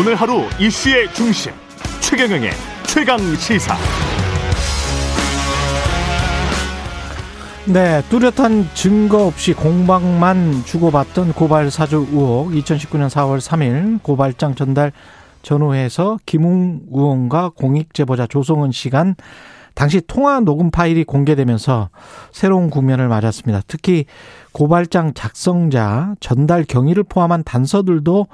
오늘 하루 이슈의 중심 최경영의 최강 시사. 네, 뚜렷한 증거 없이 공방만 주고받던 고발 사주 의혹 2019년 4월 3일 고발장 전달 전후에서 김웅 의원과 공익 제보자 조성은 씨간 당시 통화 녹음 파일이 공개되면서 새로운 국면을 맞았습니다. 특히 고발장 작성자 전달 경위를 포함한 단서들도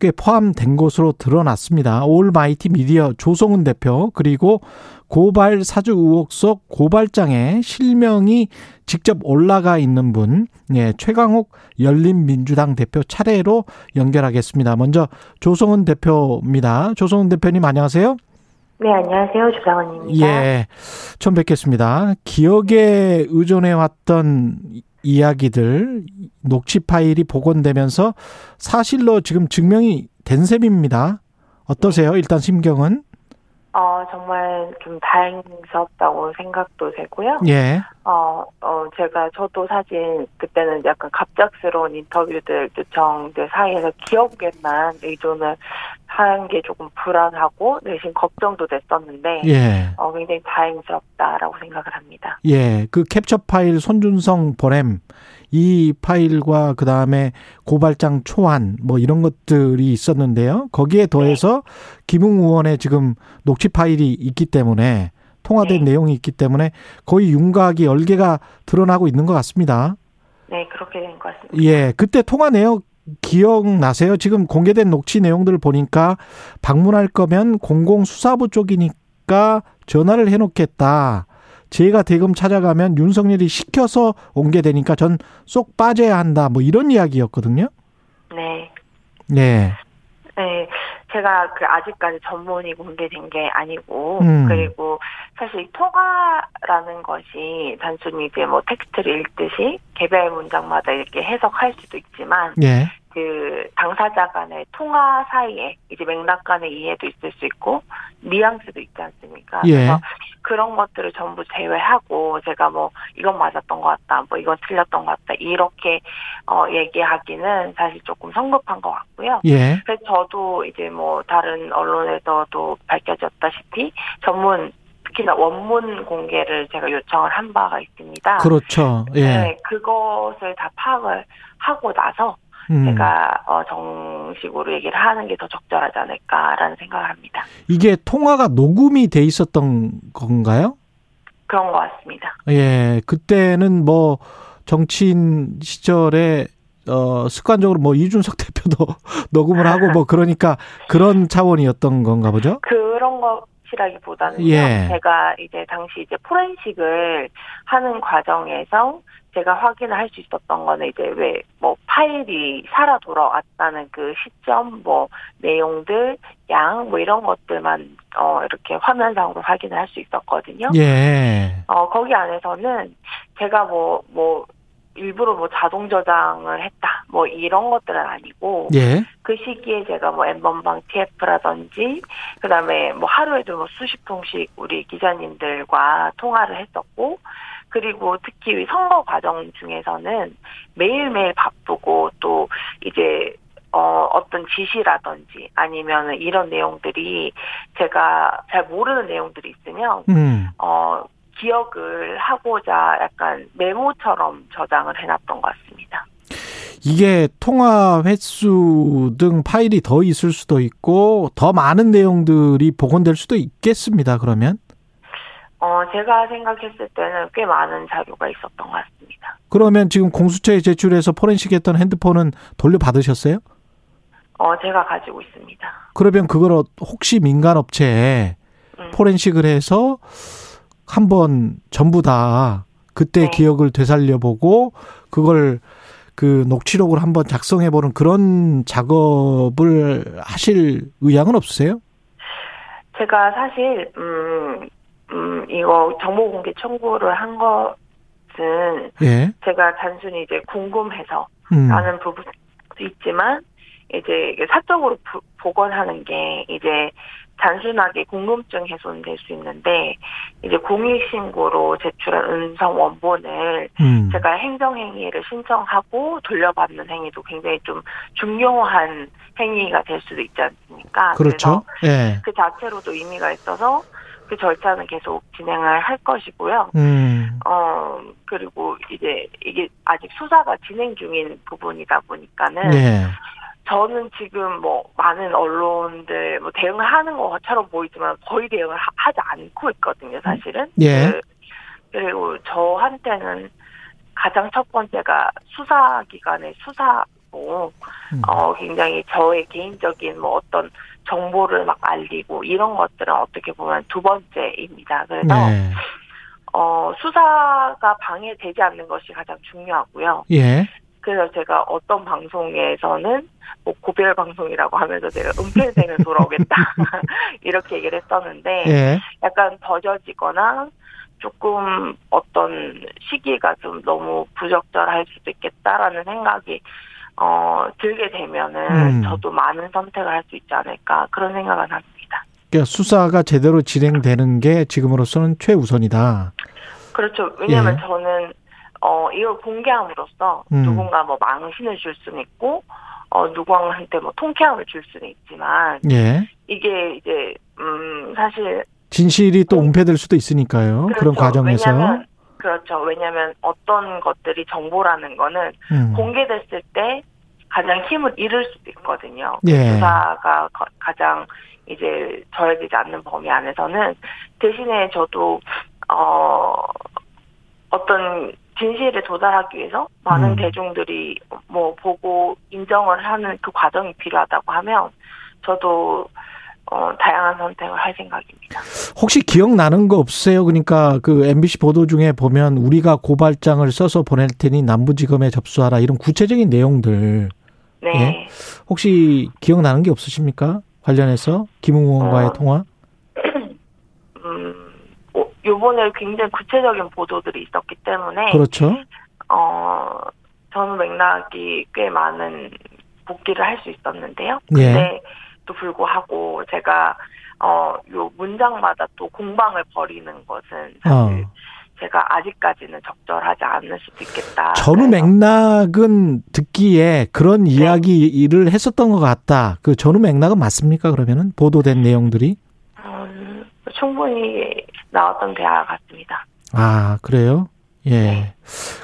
꽤 포함된 것으로 드러났습니다. 올마이티 미디어 조성은 대표 그리고 고발 사주 의혹 속 고발장에 실명이 직접 올라가 있는 분, 예, 최강욱 열린민주당 대표 차례로 연결하겠습니다. 먼저 조성은 대표입니다. 조성은 대표님 안녕하세요. 네, 안녕하세요. 조상원입니다. 예, 처음 뵙겠습니다. 기억에 의존해왔던 이야기들, 녹취 파일이 복원되면서 사실로 지금 증명이 된 셈입니다. 어떠세요? 일단 심경은? 어, 정말 좀 다행스럽다고 생각도 되고요. 예. 어, 어, 제가 저도 사실 그때는 약간 갑작스러운 인터뷰들 요청들 사이에서 기억에만 의존을 하는 게 조금 불안하고 내심 걱정도 됐었는데, 예. 어, 굉장히 다행스럽다라고 생각을 합니다. 예. 그 캡처 파일 손준성 보냄 이 파일과 그 다음에 고발장 초안 뭐 이런 것들이 있었는데요. 거기에 더해서 김웅 의원의 지금 녹취 파일이 있기 때문에 통화된 네. 내용이 있기 때문에 거의 윤곽이 열개가 드러나고 있는 것 같습니다. 네, 그렇게 된 것 같습니다. 예, 그때 통화 내용 기억나세요? 지금 공개된 녹취 내용들을 보니까 방문할 거면 공공수사부 쪽이니까 전화를 해놓겠다. 제가 대금 찾아가면 윤석열이 시켜서 옮게 되니까 전 쏙 빠져야 한다. 뭐 이런 이야기였거든요. 네. 예. 네, 제가 그 아직까지 전문이 공개된 게 아니고 음. 그리고 사실 통화라는 것이 단순히 이제 뭐 텍스트를 읽듯이 개별 문장마다 이렇게 해석할 수도 있지만 예. 그 당사자 간의 통화 사이에 이제 맥락 간의 이해도 있을 수 있고 뉘앙스도 있지 않습니까? 예. 그래서 그런 것들을 전부 제외하고 제가 뭐 이건 맞았던 것 같다, 뭐 이건 틀렸던 것 같다 이렇게 어 얘기하기는 사실 조금 성급한 것 같고요. 예. 그래서 저도 이제 뭐 다른 언론에서도 밝혀졌다시피 전문 특히나 원문 공개를 제가 요청을 한 바가 있습니다. 그렇죠. 예. 네, 그것을 다 파악을 하고 나서 음. 제가 어, 정식으로 얘기를 하는 게 더 적절하지 않을까라는 생각을 합니다. 이게 통화가 녹음이 돼 있었던 건가요? 그런 것 같습니다. 예. 그때는 뭐 정치인 시절에 어 습관적으로 뭐 이준석 대표도 녹음을 하고 뭐 그러니까 그런 차원이었던 건가 보죠? 그런 것이라기보다는요. 예. 제가 이제 당시 이제 포렌식을 하는 과정에서 제가 확인을 할수 있었던 거는 이제 왜 뭐 파일이 살아 돌아왔다는 그 시점, 뭐 내용들, 양, 뭐 이런 것들만 어 이렇게 화면상으로 확인을 할 수 있었거든요. 예. 어 거기 안에서는 제가 뭐뭐 일부러 뭐 자동 저장을 했다, 뭐 이런 것들은 아니고 예. 그 시기에 제가 뭐 엠번방 TF라든지 그다음에 뭐 하루에도 뭐 수십 통씩 우리 기자님들과 통화를 했었고 그리고 특히 선거 과정 중에서는 매일매일 바쁘고 또 이제 어 어떤 지시라든지 아니면 이런 내용들이 제가 잘 모르는 내용들이 있으면 음. 어 기억을 하고자 약간 메모처럼 저장을 해놨던 것 같습니다. 이게 통화 횟수 등 파일이 더 있을 수도 있고 더 많은 내용들이 복원될 수도 있겠습니다. 그러면 어, 제가 생각했을 때는 꽤 많은 자료가 있었던 것 같습니다. 그러면 지금 공수처에 제출해서 포렌식했던 핸드폰은 돌려받으셨어요? 어, 제가 가지고 있습니다. 그러면 그걸 어- 혹시 민간 업체에 음. 포렌식을 해서 한번 전부 다 그때 네. 기억을 되살려보고 그걸 그 녹취록을 한번 작성해보는 그런 작업을 하실 의향은 없으세요? 제가 사실, 음, 음, 이거 정보 공개 청구를 한 것은 예. 제가 단순히 이제 궁금해서 음. 라는 부분도 있지만, 이제 사적으로 부- 복원하는 게 이제 단순하게 궁금증 해소는 될수 있는데 이제 공익신고로 제출한 음성 원본을 음. 제가 행정행위를 신청하고 돌려받는 행위도 굉장히 좀 중요한 행위가 될 수도 있지 않습니까? 그렇죠. 예. 그 자체로도 의미가 있어서 그 절차는 계속 진행을 할 것이고요. 음. 어, 그리고 이제 이게 아직 수사가 진행 중인 부분이다 보니까는 예. 저는 지금 뭐 많은 언론들 뭐 대응을 하는 것처럼 보이지만 거의 대응을 하, 하지 않고 있거든요, 사실은. 예. 그, 그리고 저한테는 가장 첫 번째가 수사기관의 수사고, 음. 어, 굉장히 저의 개인적인 뭐 어떤 정보를 막 알리고 이런 것들은 어떻게 보면 두 번째입니다. 그래서, 네. 어, 수사가 방해되지 않는 것이 가장 중요하고요. 예. 그래서 제가 어떤 방송에서는 뭐 고별 방송이라고 하면서 제가 은폐생을 돌아오겠다 이렇게 얘기를 했었는데 예. 약간 더뎌지거나 조금 어떤 시기가 좀 너무 부적절할 수도 있겠다라는 생각이 어 들게 되면은 음. 저도 많은 선택을 할 수 있지 않을까 그런 생각은 합니다. 그러니까 수사가 제대로 진행되는 게 지금으로서는 최우선이다. 그렇죠. 왜냐하면 예. 저는 어 이걸 공개함으로써 음. 누군가 뭐 망신을 줄 수는 있고 어 누구한테 뭐 통쾌함을 줄 수는 있지만 예. 이게 이제 음 사실 진실이 또 은폐될 수도 있으니까요. 그런 그렇죠. 과정에서. 왜냐면 그렇죠. 왜냐하면 어떤 것들이 정보라는 거는 음. 공개됐을 때 가장 힘을 잃을 수도 있거든요. 예. 수사가 거- 가장 이제 저해지지 않는 범위 안에서는 대신에 저도 어 어떤 진실에 도달하기 위해서 많은 음. 대중들이 뭐 보고 인정을 하는 그 과정이 필요하다고 하면 저도 어 다양한 선택을 할 생각입니다. 혹시 기억나는 거 없으세요? 그러니까 그 MBC 보도 중에 보면 우리가 고발장을 써서 보낼 테니 남부지검에 접수하라 이런 구체적인 내용들 네. 혹시 기억나는 게 없으십니까? 관련해서 김웅 의원과의 어. 통화? 음, 어, 요번에 굉장히 구체적인 보도들이 있었기 때문에, 그렇죠. 어, 저는 맥락이 꽤 많은 복귀를 할 수 있었는데요. 예. 근데 또 불구하고 제가, 어, 요 문장마다 또 공방을 벌이는 것은 사실 어. 제가 아직까지는 적절하지 않을 수도 있겠다. 전후 맥락은 듣기에 그런 이야기를 했었던 것 같다. 그 전후 맥락은 맞습니까? 그러면은 보도된 내용들이? 음, 충분히 나왔던 대화 같습니다. 아, 그래요? 예. 네.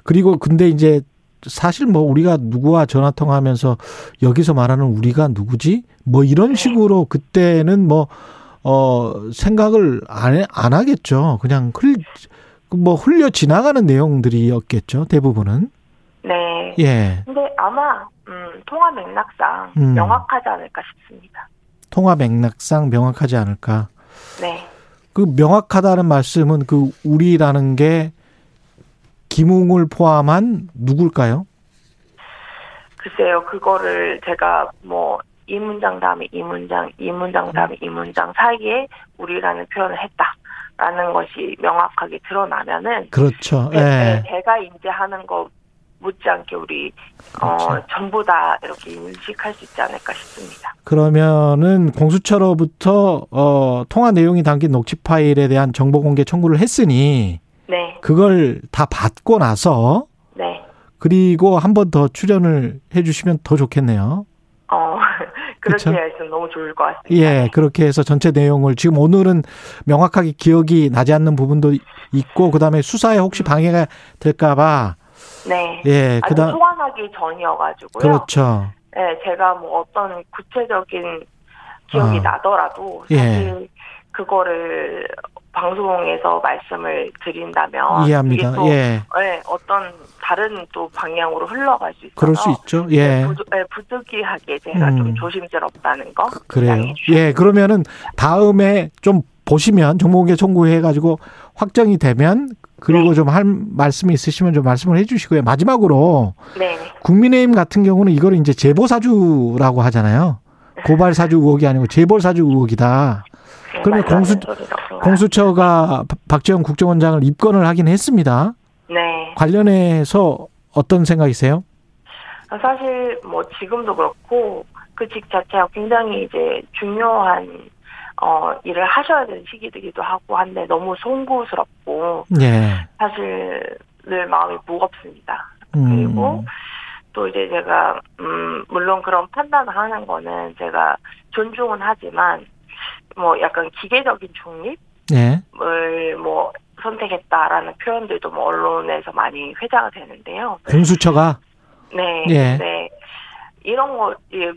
그리고 근데 이제 사실 뭐 우리가 누구와 전화 통화하면서 여기서 말하는 우리가 누구지? 뭐 이런 네. 식으로 그때는 뭐, 어, 생각을 안, 해- 안 하겠죠. 그냥 흘, 뭐 흘려 지나가는 내용들이었겠죠. 대부분은. 네. 예. 근데 아마 음, 통화 맥락상 음. 명확하지 않을까 싶습니다. 통화 맥락상 명확하지 않을까. 네. 그 명확하다는 말씀은 그 우리라는 게 김웅을 포함한 누굴까요? 글쎄요, 그거를 제가 뭐 이 문장 다음에 이 문장, 이 문장 다음에 이 문장 사이에 우리라는 표현을 했다 라는 것이 명확하게 드러나면은 그렇죠. 제- 예. 제가 인지하는 거 못지않게 우리 어 그렇죠. 전부 다 이렇게 인식할 수 있지 않을까 싶습니다. 그러면은 공수처로부터 어 통화 내용이 담긴 녹취 파일에 대한 정보 공개 청구를 했으니 네, 그걸 다 받고 나서 네. 그리고 한 번 더 출연을 해 주시면 더 좋겠네요. 어 그렇게? 했으면 너무 좋을 것 같습니다. 예, 그렇게 해서 전체 내용을 지금 오늘은 명확하게 기억이 나지 않는 부분도 있고 그다음에 수사에 혹시 방해가 될까 봐 네. 예, 그다음 소환하기 전이어가지고요. 그렇죠. 네, 제가 뭐 어떤 구체적인 기억이 아. 나더라도 예. 사실 그거를 방송에서 말씀을 드린다면 이해합니다. 또 예. 네, 어떤 다른 또 방향으로 흘러갈 수 있어서 그럴 수 있죠. 예. 부득, 네, 부득이하게 제가 음. 좀 조심스럽다는 거 그 래요. 양해해 주셔야 예, 그러면은 다음에 좀 보시면 정보공개 청구해 가지고 확정이 되면 그리고 네. 좀할 말씀이 있으시면 좀 말씀을 해 주시고요. 마지막으로 네, 국민의힘 같은 경우는 이걸 이제 제보 사주라고 하잖아요. 고발 사주 의혹이 아니고 제보 사주 의혹이다. 네, 그러면 공수-. 공수처가 박- 박지원 국정원장을 입건을 하긴 했습니다. 네, 관련해서 어떤 생각이세요? 사실 뭐 지금도 그렇고 그 직 자체가 굉장히 이제 중요한 어, 일을 하셔야 되는 시기이기도 하고 한데 너무 송구스럽고 예. 사실 늘 마음이 무겁습니다. 음. 그리고 또 이제 제가 음 물론 그런 판단을 하는 거는 제가 존중은 하지만 뭐 약간 기계적인 중립을 예. 뭐 선택했다라는 표현들도 뭐 언론에서 많이 회자가 되는데요. 공수처가 네, 예. 네 이런 거 예,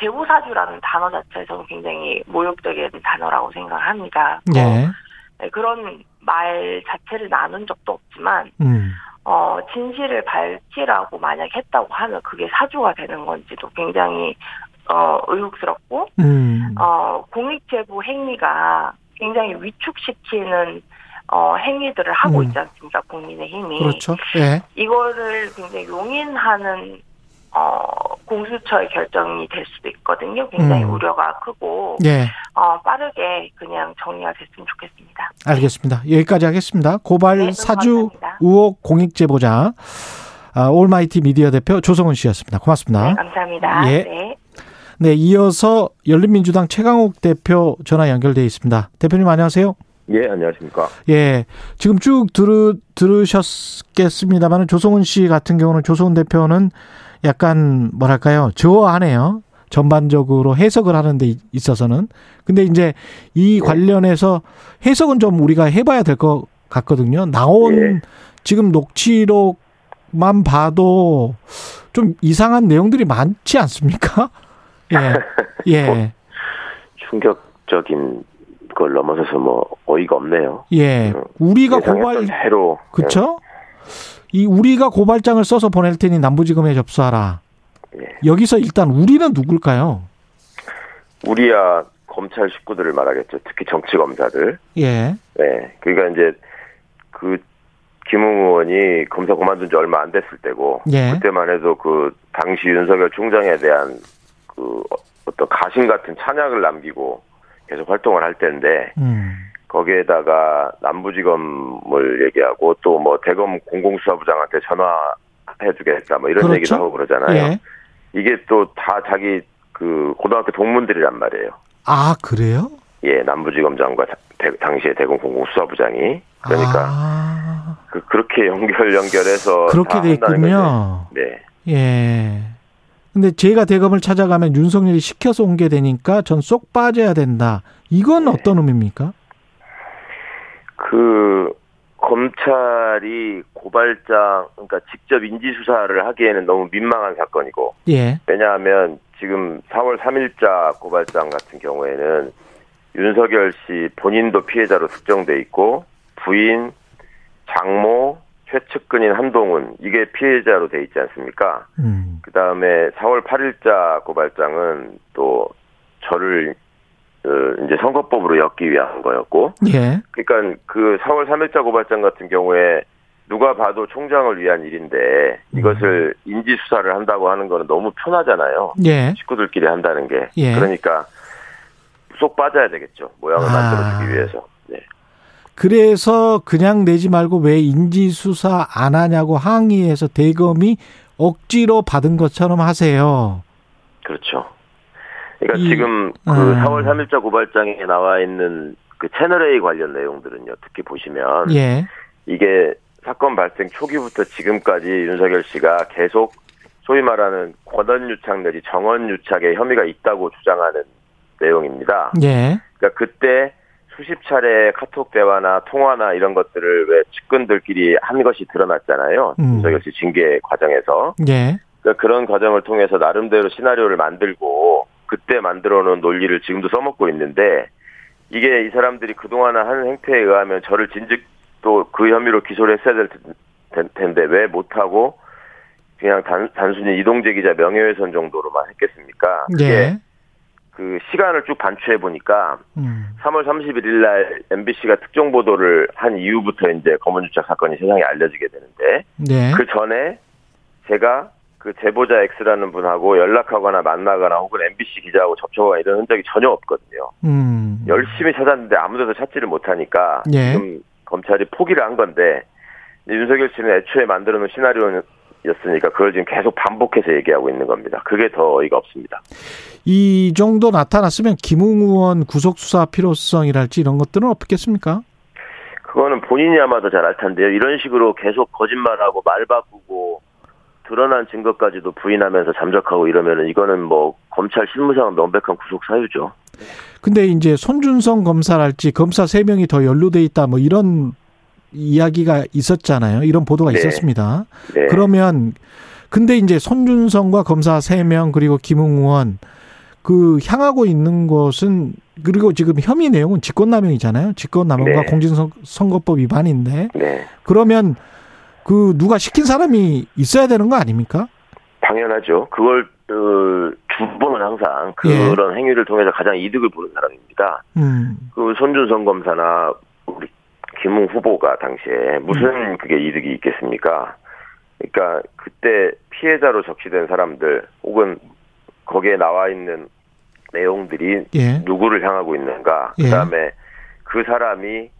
제보사주라는 단어 자체에서는 굉장히 모욕적인 단어라고 생각을 합니다. 뭐, 예. 네, 그런 말 자체를 나눈 적도 없지만 음. 어, 진실을 밝히라고 만약 했다고 하면 그게 사주가 되는 건지도 굉장히, 어, 의혹스럽고, 음. 어, 공익제보 행위가 굉장히 위축시키는, 어, 행위들을 하고 음. 있지 않습니까, 국민의힘이. 그렇죠. 예. 이거를 굉장히 용인하는, 어, 공수처의 결정이 될 수도 있거든요. 굉장히 음. 우려가 크고, 예. 어, 빠르게 그냥 정리가 됐으면 좋겠습니다. 알겠습니다. 여기까지 하겠습니다. 고발 네, 사주 감사합니다. 의혹 공익 제보자 아, 올마이티 미디어 대표 조성은 씨였습니다. 고맙습니다. 네, 감사합니다. 예. 네. 네, 이어서 열린민주당 최강욱 대표 전화 연결돼 있습니다. 대표님 안녕하세요. 예, 안녕하십니까. 예, 지금 쭉 들으, 들으셨겠습니다만 조성은 씨 같은 경우는 조성은 대표는 약간 뭐랄까요 저하네요. 전반적으로 해석을 하는 데 있어서는. 근데 이제 이 관련해서 해석은 좀 우리가 해봐야 될 것 같거든요. 나온 예. 지금 녹취록만 봐도 좀 이상한 내용들이 많지 않습니까? 예. 예. 충격적인 걸 넘어서서 뭐 어이가 없네요. 예. 우리가 고발 대로 그쵸? 이 우리가 고발장을 써서 보낼 테니 남부지검에 접수하라. 예. 여기서 일단 우리는 누굴까요? 우리야 검찰 식구들을 말하겠죠. 특히 정치 검사들. 예. 네. 그러니까 이제 그 김웅 의원이 검사 그만둔 지 얼마 안 됐을 때고 예. 그때만 해도 그 당시 윤석열 총장에 대한 그 어떤 가신 같은 찬약을 남기고 계속 활동을 할 때인데 음. 거기에다가 남부지검을 얘기하고 또 뭐 대검 공공수사부장한테 전화해주겠다 뭐 이런 그렇죠. 얘기도 하고 그러잖아요. 예. 이게 또 다 자기 그 고등학교 동문들이란 말이에요. 아, 그래요? 예, 남부지검장과 다- 대- 당시에 대검 공공수사부장이 그러니까 아, 그, 그렇게 연결 연결해서 그렇게 다돼 있군요. 네, 예. 근데 제가 대검을 찾아가면 윤석열이 시켜서 온 게 되니까 전 쏙 빠져야 된다. 이건 네. 어떤 의미입니까? 그 검찰이 고발장 그러니까 직접 인지 수사를 하기에는 너무 민망한 사건이고 예. 왜냐하면 지금 4월 3일자 고발장 같은 경우에는 윤석열 씨 본인도 피해자로 특정돼 있고 부인, 장모, 최측근인 한동훈 이게 피해자로 돼 있지 않습니까? 음. 그 다음에 4월 8일자 고발장은 또 저를 어, 이제 선거법으로 엮기 위한 거였고, 예. 그러니까 그 4월 3일자 고발장 같은 경우에 누가 봐도 총장을 위한 일인데 이것을 인지 수사를 한다고 하는 거는 너무 편하잖아요. 예. 식구들끼리 한다는 게. 예. 그러니까 쏙 빠져야 되겠죠. 모양을 아. 만들어주기 위해서. 네. 그래서 그냥 내지 말고 왜 인지수사 안 하냐고 항의해서 대검이 억지로 받은 것처럼 하세요. 그렇죠. 그러니까 이- 지금 그 음. 4월 3일자 고발장에 나와 있는 그 채널A 관련 내용들은요. 특히 보시면 예. 이게 사건 발생 초기부터 지금까지 윤석열 씨가 계속 소위 말하는 권한유착 내지 정원유착의 혐의가 있다고 주장하는 내용입니다. 예. 그러니까 그때 수십 차례 카톡 대화나 통화나 이런 것들을 왜 측근들끼리 한 것이 드러났잖아요. 음. 윤석열 씨 징계 과정에서. 예. 그러니까 그런 과정을 통해서 나름대로 시나리오를 만들고 그때 만들어 놓은 논리를 지금도 써먹고 있는데 이게 이 사람들이 그동안 한 행태에 의하면 저를 진즉 또 그 혐의로 기소를 했어야 될 텐- 텐데 왜 못하고 그냥 단, 단순히 이동재 기자 명예훼손 정도로만 했겠습니까? 예. 그 시간을 쭉 반추해 보니까 음. 3월 31일 날 MBC가 특종 보도를 한 이후부터 이제 검은주착 사건이 세상에 알려지게 되는데 네. 그 전에 제가 그 제보자 X라는 분하고 연락하거나 만나거나 혹은 MBC 기자하고 접촉하거나 이런 흔적이 전혀 없거든요. 음. 열심히 찾았는데 아무데도 찾지를 못하니까 예. 지금 검찰이 포기를 한 건데 윤석열 씨는 애초에 만들어 놓은 시나리오는 였으니까 그걸 지금 계속 반복해서 얘기하고 있는 겁니다. 그게 더 어이가 없습니다. 이 정도 나타났으면 김웅 의원 구속 수사 필요성이랄지 이런 것들은 없겠습니까? 그거는 본인이 아마도 잘 알 텐데요. 이런 식으로 계속 거짓말하고 말 바꾸고 드러난 증거까지도 부인하면서 잠적하고 이러면은 이거는 뭐 검찰 실무상 명백한 구속 사유죠. 근데 이제 손준성 검사랄지 검사 세 명이 더 연루돼 있다 뭐 이런 이야기가 있었잖아요. 이런 보도가 네. 있었습니다. 네. 그러면 근데 이제 손준성과 검사 세 명 그리고 김웅 의원 그 향하고 있는 것은 그리고 지금 혐의 내용은 직권남용이잖아요. 직권남용과 네. 공직선거법 위반인데 네. 그러면 그 누가 시킨 사람이 있어야 되는 거 아닙니까? 당연하죠. 그걸 어, 주범은 항상 예. 그런 행위를 통해서 가장 이득을 보는 사람입니다. 음. 그 손준성 검사나 김웅 후보가 당시에 무슨 그게 이득이 있겠습니까? 그러니까 그때 피해자로 적시된 사람들 혹은 거기에 나와 있는 내용들이 예. 누구를 향하고 있는가? 예. 그다음에 그 사람이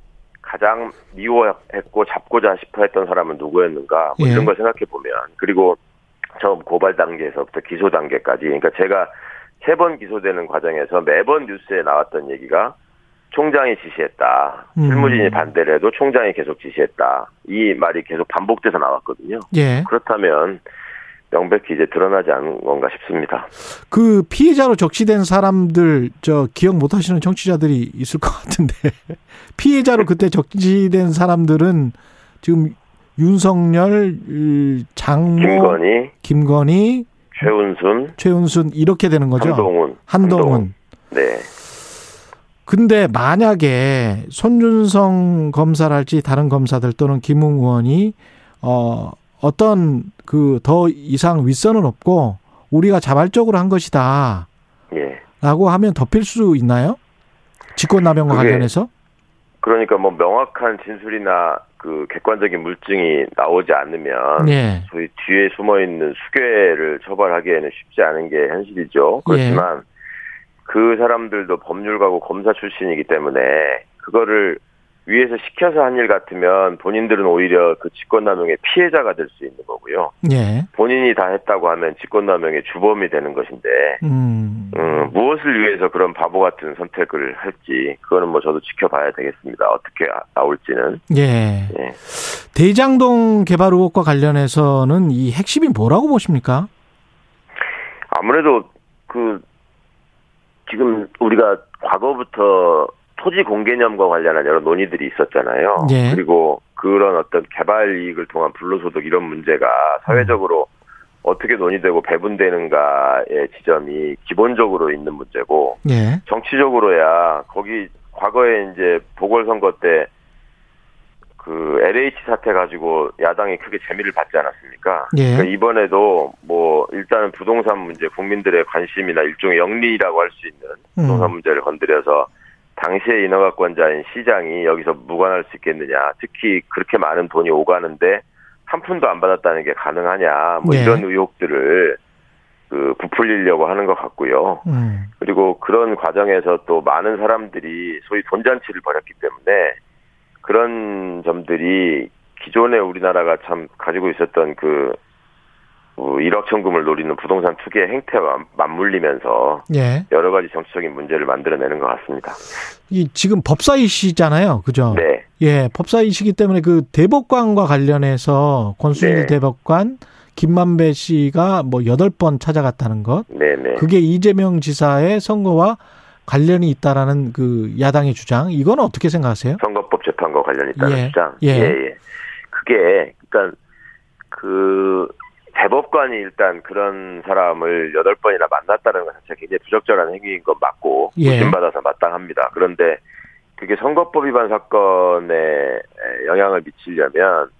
가장 미워했고 잡고자 싶어 했던 사람은 누구였는가? 뭐 예. 이런 걸 생각해 보면 그리고 처음 고발 단계에서부터 기소 단계까지 그러니까 제가 세 번 기소되는 과정에서 매번 뉴스에 나왔던 얘기가 총장이 지시했다. 음. 실무진이 반대를 해도 총장이 계속 지시했다. 이 말이 계속 반복돼서 나왔거든요. 예. 그렇다면 명백히 이제 드러나지 않은 건가 싶습니다. 그 피해자로 적시된 사람들 저 기억 못 하시는 청취자들이 있을 것 같은데 피해자로 그때 적시된 사람들은 지금 윤석열, 장모, 김건희, 김건희, 최은순, 최은순 이렇게 되는 거죠. 한동훈, 한동훈. 네. 근데 만약에 손준성 검사랄지 다른 검사들 또는 김웅 의원이 어 어떤 그 더 이상 윗선은 없고 우리가 자발적으로 한 것이다. 예. 라고 하면 덮일 수 있나요? 직권남용과 관련해서? 그러니까 뭐 명확한 진술이나 그 객관적인 물증이 나오지 않으면 네. 저희 뒤에 숨어 있는 수괴를 처벌하기에는 쉽지 않은 게 현실이죠. 그렇지만 그 사람들도 법률가고 검사 출신이기 때문에 그거를 위에서 시켜서 한 일 같으면 본인들은 오히려 그 직권남용의 피해자가 될 수 있는 거고요. 예. 본인이 다 했다고 하면 직권남용의 주범이 되는 것인데 음. 음, 무엇을 위해서 그런 바보 같은 선택을 할지 그거는 뭐 저도 지켜봐야 되겠습니다. 어떻게 나올지는. 예. 예. 대장동 개발 의혹과 관련해서는 이 핵심이 뭐라고 보십니까? 아무래도 그 지금 우리가 과거부터 토지 공개념과 관련한 여러 논의들이 있었잖아요. 예. 그리고 그런 어떤 개발 이익을 통한 불로소득 이런 문제가 사회적으로 어떻게 논의되고 배분되는가의 지점이 기본적으로 있는 문제고 예. 정치적으로야 거기 과거에 이제 보궐선거 때 그 LH 사태 가지고 야당이 크게 재미를 받지 않았습니까? 예. 그러니까 이번에도 뭐 일단은 부동산 문제 국민들의 관심이나 일종의 영리라고 할 수 있는 부동산 음. 문제를 건드려서 당시의 인허가권자인 시장이 여기서 무관할 수 있겠느냐. 특히 그렇게 많은 돈이 오가는데 한 푼도 안 받았다는 게 가능하냐. 뭐 네. 이런 의혹들을 그 부풀리려고 하는 것 같고요. 음. 그리고 그런 과정에서 또 많은 사람들이 소위 돈잔치를 벌였기 때문에 그런 점들이 기존에 우리나라가 참 가지고 있었던 그 어, 일확천금을 노리는 부동산 투기의 행태와 맞물리면서 예. 여러 가지 정치적인 문제를 만들어내는 것 같습니다. 이 지금 법사이시잖아요. 그죠? 네, 예, 법사이시기 때문에 그 대법관과 관련해서 권순일 네. 대법관 김만배 씨가 뭐 여덟 번 찾아갔다는 것. 네, 네. 그게 이재명 지사의 선거와 관련이 있다라는 그 야당의 주장. 이건 어떻게 생각하세요? 선 재판과 관련이 있다는 예, 주장. 예. 예. 그게 그러니까 그 대법관이 일단 그런 사람을 여덟 번이나 만났다는 것 자체가 굉장히 부적절한 행위인 건 맞고 예. 의심받아서 마땅합니다. 그런데 그게 선거법 위반 사건에 영향을 미치려면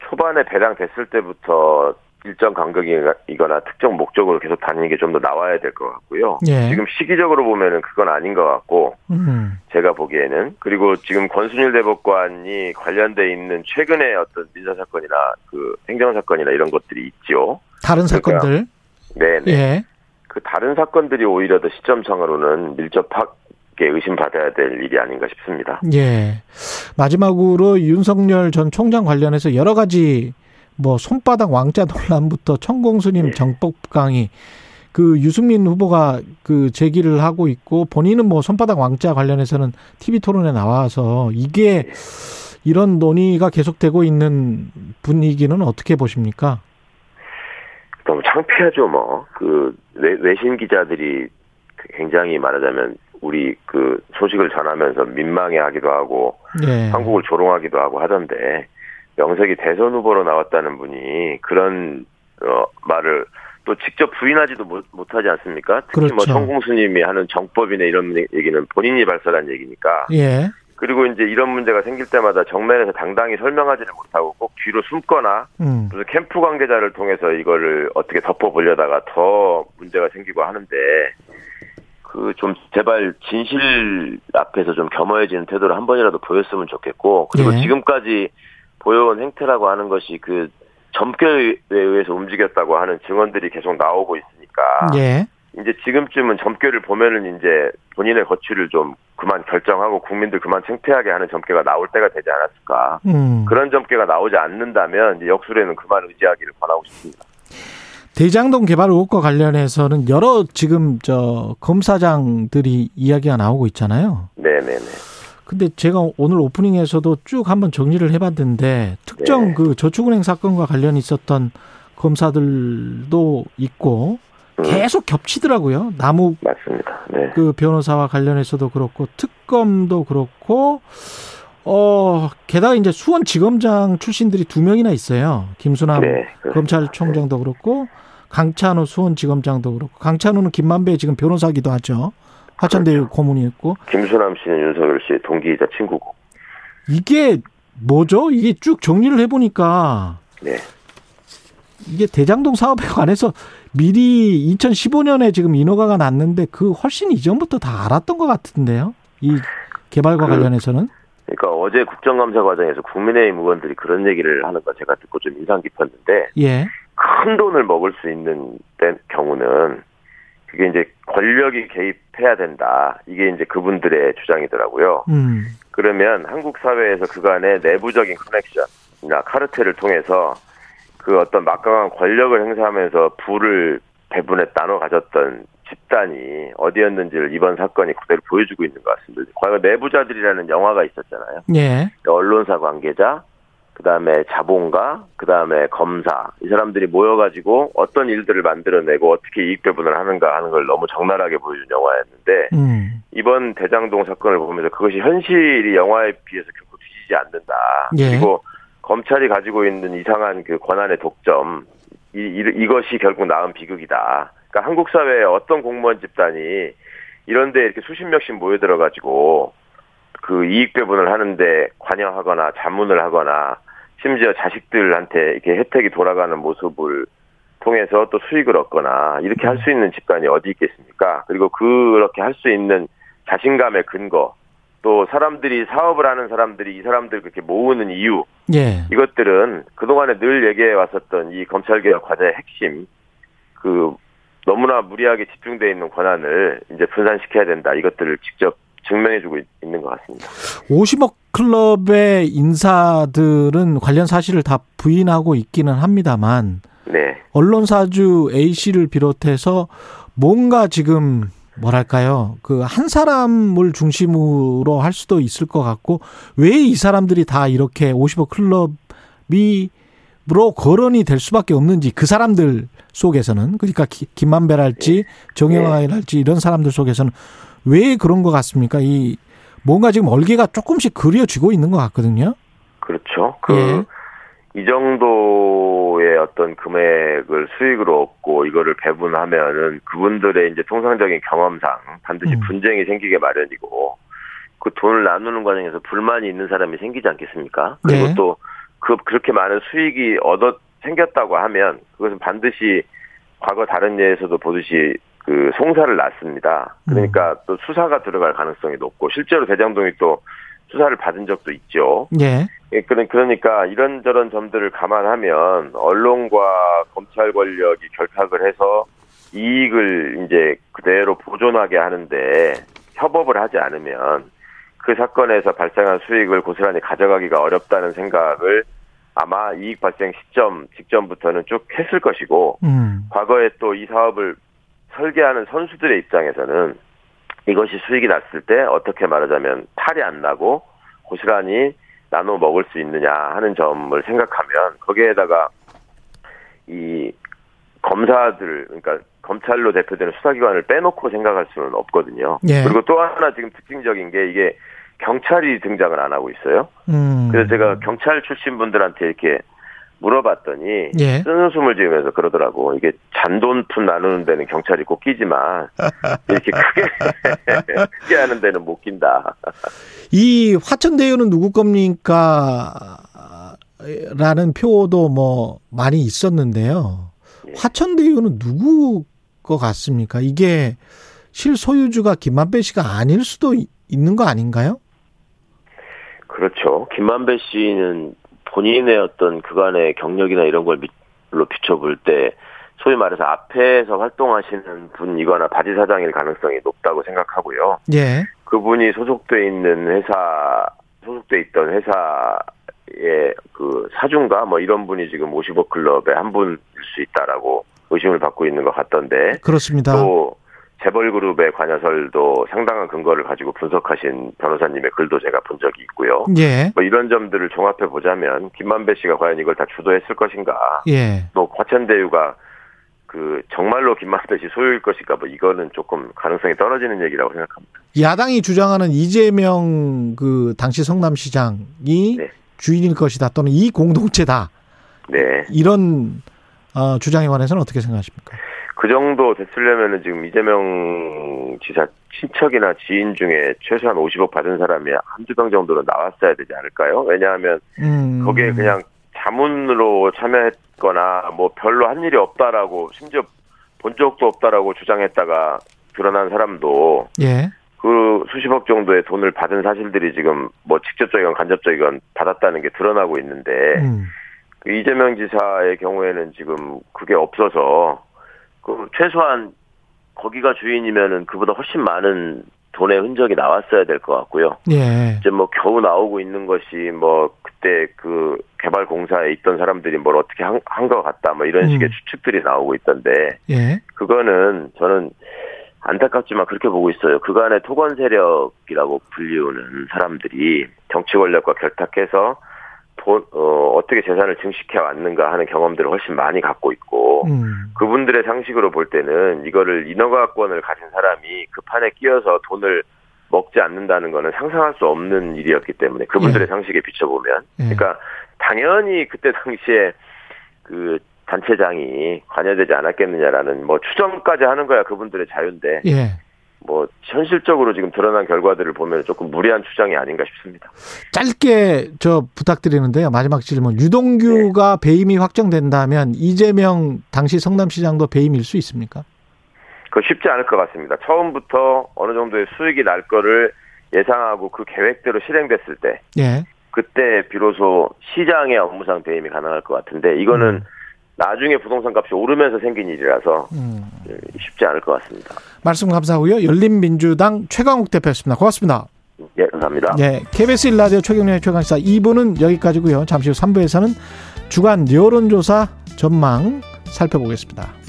초반에 배당됐을 때부터 일정 간격이거나 특정 목적으로 계속 다니는 게 좀 더 나와야 될 것 같고요. 예. 지금 시기적으로 보면은 그건 아닌 것 같고 음. 제가 보기에는 그리고 지금 권순일 대법관이 관련돼 있는 최근의 어떤 민사 사건이나 그 행정 사건이나 이런 것들이 있죠. 다른 그러니까 사건들. 네, 네. 예. 그 다른 사건들이 오히려 더 시점상으로는 밀접하게 의심받아야 될 일이 아닌가 싶습니다. 예. 마지막으로 윤석열 전 총장 관련해서 여러 가지 뭐 손바닥 왕자 논란부터 천공수님 네. 정법 강의 그 유승민 후보가 그 제기를 하고 있고 본인은 뭐 손바닥 왕자 관련해서는 TV 토론에 나와서 이게 이런 논의가 계속되고 있는 분위기는 어떻게 보십니까? 너무 창피하죠, 뭐. 그, 외, 외신 기자들이 굉장히 말하자면, 우리 그 소식을 전하면서 민망해 하기도 하고, 예. 한국을 조롱하기도 하고 하던데, 명색이 대선 후보로 나왔다는 분이 그런, 어, 말을 또 직접 부인하지도 못, 못하지 않습니까? 특히 뭐 그렇죠. 천공수님이 하는 정법이나 이런 얘기는 본인이 발설한 얘기니까. 예. 그리고 이제 이런 문제가 생길 때마다 정면에서 당당히 설명하지를 못하고 꼭 뒤로 숨거나 음. 무슨 캠프 관계자를 통해서 이거를 어떻게 덮어보려다가 더 문제가 생기고 하는데 그 좀 제발 진실 앞에서 좀 겸허해지는 태도를 한 번이라도 보였으면 좋겠고 그리고 예. 지금까지 보여온 행태라고 하는 것이 그 점괘에 의해서 움직였다고 하는 증언들이 계속 나오고 있으니까 예. 이제 지금쯤은 점괘를 보면은 이제 본인의 거취를 좀 그만 결정하고 국민들 그만 창피하게 하는 점괘가 나올 때가 되지 않았을까. 음. 그런 점괘가 나오지 않는다면 이제 역술에는 그만 의지하기를 권하고 싶습니다. 대장동 개발 의혹과 관련해서는 여러 지금 저 검사장들이 이야기가 나오고 있잖아요. 네네네. 근데 제가 오늘 오프닝에서도 쭉 한번 정리를 해봤는데 특정 네. 그 저축은행 사건과 관련 있었던 검사들도 있고 음, 계속 겹치더라고요. 남욱 맞습니다. 네. 그 변호사와 관련해서도 그렇고 특검도 그렇고 어 게다가 이제 수원지검장 출신들이 두 명이나 있어요. 김수남 네. 검찰총장도 그렇고 강찬호 수원지검장도 그렇고 강찬호는 김만배 지금 변호사기도 하죠. 화천대유 그렇죠. 고문이었고 김수남 씨는 윤석열 씨의 동기이자 친구고. 이게 뭐죠? 이게 쭉 정리를 해보니까 네. 이게 대장동 사업에 관해서 미리 2015년에 지금 인허가가 났는데 그 훨씬 이전부터 다 알았던 것 같은데요. 이 개발과 그- 관련해서는 그러니까 어제 국정감사 과정에서 국민의힘 의원들이 그런 얘기를 하는 거 제가 듣고 좀 인상 깊었는데 예, 큰 돈을 먹을 수 있는 때- 경우는 그게 이제 권력이 개입해야 된다. 이게 이제 그분들의 주장이더라고요. 음, 그러면 한국 사회에서 그간의 내부적인 커넥션이나 카르텔을 통해서 그 어떤 막강한 권력을 행사하면서 부를 배분에 나눠 가졌던 집단이 어디였는지를 이번 사건이 그대로 보여주고 있는 것 같습니다. 과거 내부자들이라는 영화가 있었잖아요. 예, 언론사 관계자, 그 다음에 자본가, 그 다음에 검사, 이 사람들이 모여가지고 어떤 일들을 만들어내고 어떻게 이익 배분을 하는가 하는 걸 너무 적나라하게 보여준 영화였는데, 음, 이번 대장동 사건을 보면서 그것이 현실이 영화에 비해서 결코 뒤지지 않는다. 예. 그리고 검찰이 가지고 있는 이상한 그 권한의 독점, 이, 이, 이것이 결국 낳은 비극이다. 그러니까 한국 사회의 어떤 공무원 집단이 이런데 이렇게 수십 명씩 모여들어가지고 그 이익 배분을 하는데 관여하거나 자문을 하거나 심지어 자식들한테 이렇게 혜택이 돌아가는 모습을 통해서 또 수익을 얻거나 이렇게 할 수 있는 집단이 어디 있겠습니까? 그리고 그렇게 할 수 있는 자신감의 근거 또 사람들이 사업을 하는 사람들이 이 사람들 그렇게 모으는 이유 예, 이것들은 그동안에 늘 얘기해 왔었던 이 검찰개혁 과제의 핵심 그 너무나 무리하게 집중되어 있는 권한을 이제 분산시켜야 된다 이것들을 직접 증명해주고 있- 있는 것 같습니다. 50억 클럽의 인사들은 관련 사실을 다 부인하고 있기는 합니다만 네, 언론사주 A 씨를 비롯해서 뭔가 지금 뭐랄까요? 그 한 사람을 중심으로 할 수도 있을 것 같고 왜 이 사람들이 다 이렇게 50억 클럽이 으로 거론이 될 수밖에 없는지 그 사람들 속에서는 그러니까 기- 김만배랄지 정영아랄지 이런 사람들 속에서는 왜 그런 것 같습니까? 이 뭔가 지금 얼개가 조금씩 그려지고 있는 것 같거든요. 그렇죠. 그 예. 이 정도의 어떤 금액을 수익으로 얻고 이거를 배분하면은 그분들의 이제 통상적인 경험상 반드시 음. 분쟁이 생기게 마련이고 그 돈을 나누는 과정에서 불만이 있는 사람이 생기지 않겠습니까? 그리고 네. 또 그 그렇게 많은 수익이 얻어 생겼다고 하면 그것은 반드시 과거 다른 예에서도 보듯이 그 송사를 낳습니다. 그러니까 또 수사가 들어갈 가능성이 높고 실제로 대장동이 또 수사를 받은 적도 있죠. 예. 예, 그러- 그러니까 이런저런 점들을 감안하면 언론과 검찰 권력이 결탁을 해서 이익을 이제 그대로 보존하게 하는데 협업을 하지 않으면 그 사건에서 발생한 수익을 고스란히 가져가기가 어렵다는 생각을 아마 이익 발생 시점 직전부터는 쭉 했을 것이고 음. 과거에 또 이 사업을 설계하는 선수들의 입장에서는 이것이 수익이 났을 때 어떻게 말하자면 탈이 안 나고 고스란히 나눠 먹을 수 있느냐 하는 점을 생각하면 거기에다가 이 검사들 그러니까 검찰로 대표되는 수사기관을 빼놓고 생각할 수는 없거든요. 예. 그리고 또 하나 지금 특징적인 게 이게 경찰이 등장을 안 하고 있어요. 음. 그래서 제가 경찰 출신 분들한테 이렇게 물어봤더니 예. 쓴웃음을 지으면서 그러더라고 이게 잔돈푼 나누는 데는 경찰이 꼭 끼지만 이렇게 크게 크게 하는 데는 못 낀다. 이 화천대유는 누구 겁니까? 라는 표도 뭐 많이 있었는데요. 예. 화천대유는 누구 거 같습니까? 이게 실소유주가 김만배 씨가 아닐 수도 이- 있는 거 아닌가요? 그렇죠. 김만배 씨는 본인의 어떤 그간의 경력이나 이런 걸로 비춰볼 때 소위 말해서 앞에서 활동하시는 분이거나 바지 사장일 가능성이 높다고 생각하고요. 예. 그분이 소속돼 있는 회사 소속돼 있던 회사의 그 사중가 뭐 이런 분이 지금 55 클럽의 한 분일 수 있다라고 의심을 받고 있는 것 같던데 그렇습니다. 또 재벌그룹의 관여설도 상당한 근거를 가지고 분석하신 변호사님의 글도 제가 본 적이 있고요. 예. 뭐 이런 점들을 종합해 보자면 김만배 씨가 과연 이걸 다 주도했을 것인가? 예. 또 화천대유가 그 정말로 김만배 씨 소유일 것인가? 뭐 이거는 조금 가능성이 떨어지는 얘기라고 생각합니다. 야당이 주장하는 이재명 그 당시 성남시장이 네. 주인일 것이다 또는 이 공동체다 네. 이런 어, 주장에 관해서는 어떻게 생각하십니까? 그 정도 됐으려면은 지금 이재명 지사 친척이나 지인 중에 최소한 50억 받은 사람이 한두 명 정도는 나왔어야 되지 않을까요? 왜냐하면 음. 거기에 그냥 자문으로 참여했거나 뭐 별로 한 일이 없다라고 심지어 본 적도 없다라고 주장했다가 드러난 사람도 예. 그 수십억 정도의 돈을 받은 사실들이 지금 뭐 직접적이건 간접적이건 받았다는 게 드러나고 있는데 음. 그 이재명 지사의 경우에는 지금 그게 없어서 그 최소한 거기가 주인이면은 그보다 훨씬 많은 돈의 흔적이 나왔어야 될 것 같고요. 예. 이제 뭐 겨우 나오고 있는 것이 뭐 그때 그 개발 공사에 있던 사람들이 뭘 어떻게 한 것 같다 뭐 이런 식의 음. 추측들이 나오고 있던데 예. 그거는 저는 안타깝지만 그렇게 보고 있어요. 그간의 토건 세력이라고 불리우는 사람들이 정치 권력과 결탁해서 돈, 어, 어떻게 재산을 증식해 왔는가 하는 경험들을 훨씬 많이 갖고 있고 음. 그분들의 상식으로 볼 때는 이거를 인허가권을 가진 사람이 그 판에 끼어서 돈을 먹지 않는다는 거는 상상할 수 없는 일이었기 때문에 그분들의 예. 상식에 비춰보면 예. 그러니까 당연히 그때 당시에 그 단체장이 관여되지 않았겠느냐라는 뭐 추정까지 하는 거야 그분들의 자유인데 예. 뭐 현실적으로 지금 드러난 결과들을 보면 조금 무리한 추정이 아닌가 싶습니다. 짧게 저 부탁드리는데요. 마지막 질문. 유동규가 배임이 확정된다면 이재명 당시 성남시장도 배임일 수 있습니까? 그거 쉽지 않을 것 같습니다. 처음부터 어느 정도의 수익이 날 거를 예상하고 그 계획대로 실행됐을 때 예. 그때 비로소 시장의 업무상 배임이 가능할 것 같은데 이거는 음. 나중에 부동산 값이 오르면서 생긴 일이라서 음. 쉽지 않을 것 같습니다. 말씀 감사하고요. 열린민주당 최강욱 대표였습니다. 고맙습니다. 예, 감사합니다. 예, KBS 일라디오 최경련의 최강시사 2부는 여기까지고요. 잠시 후 3부에서는 주간 여론조사 전망 살펴보겠습니다.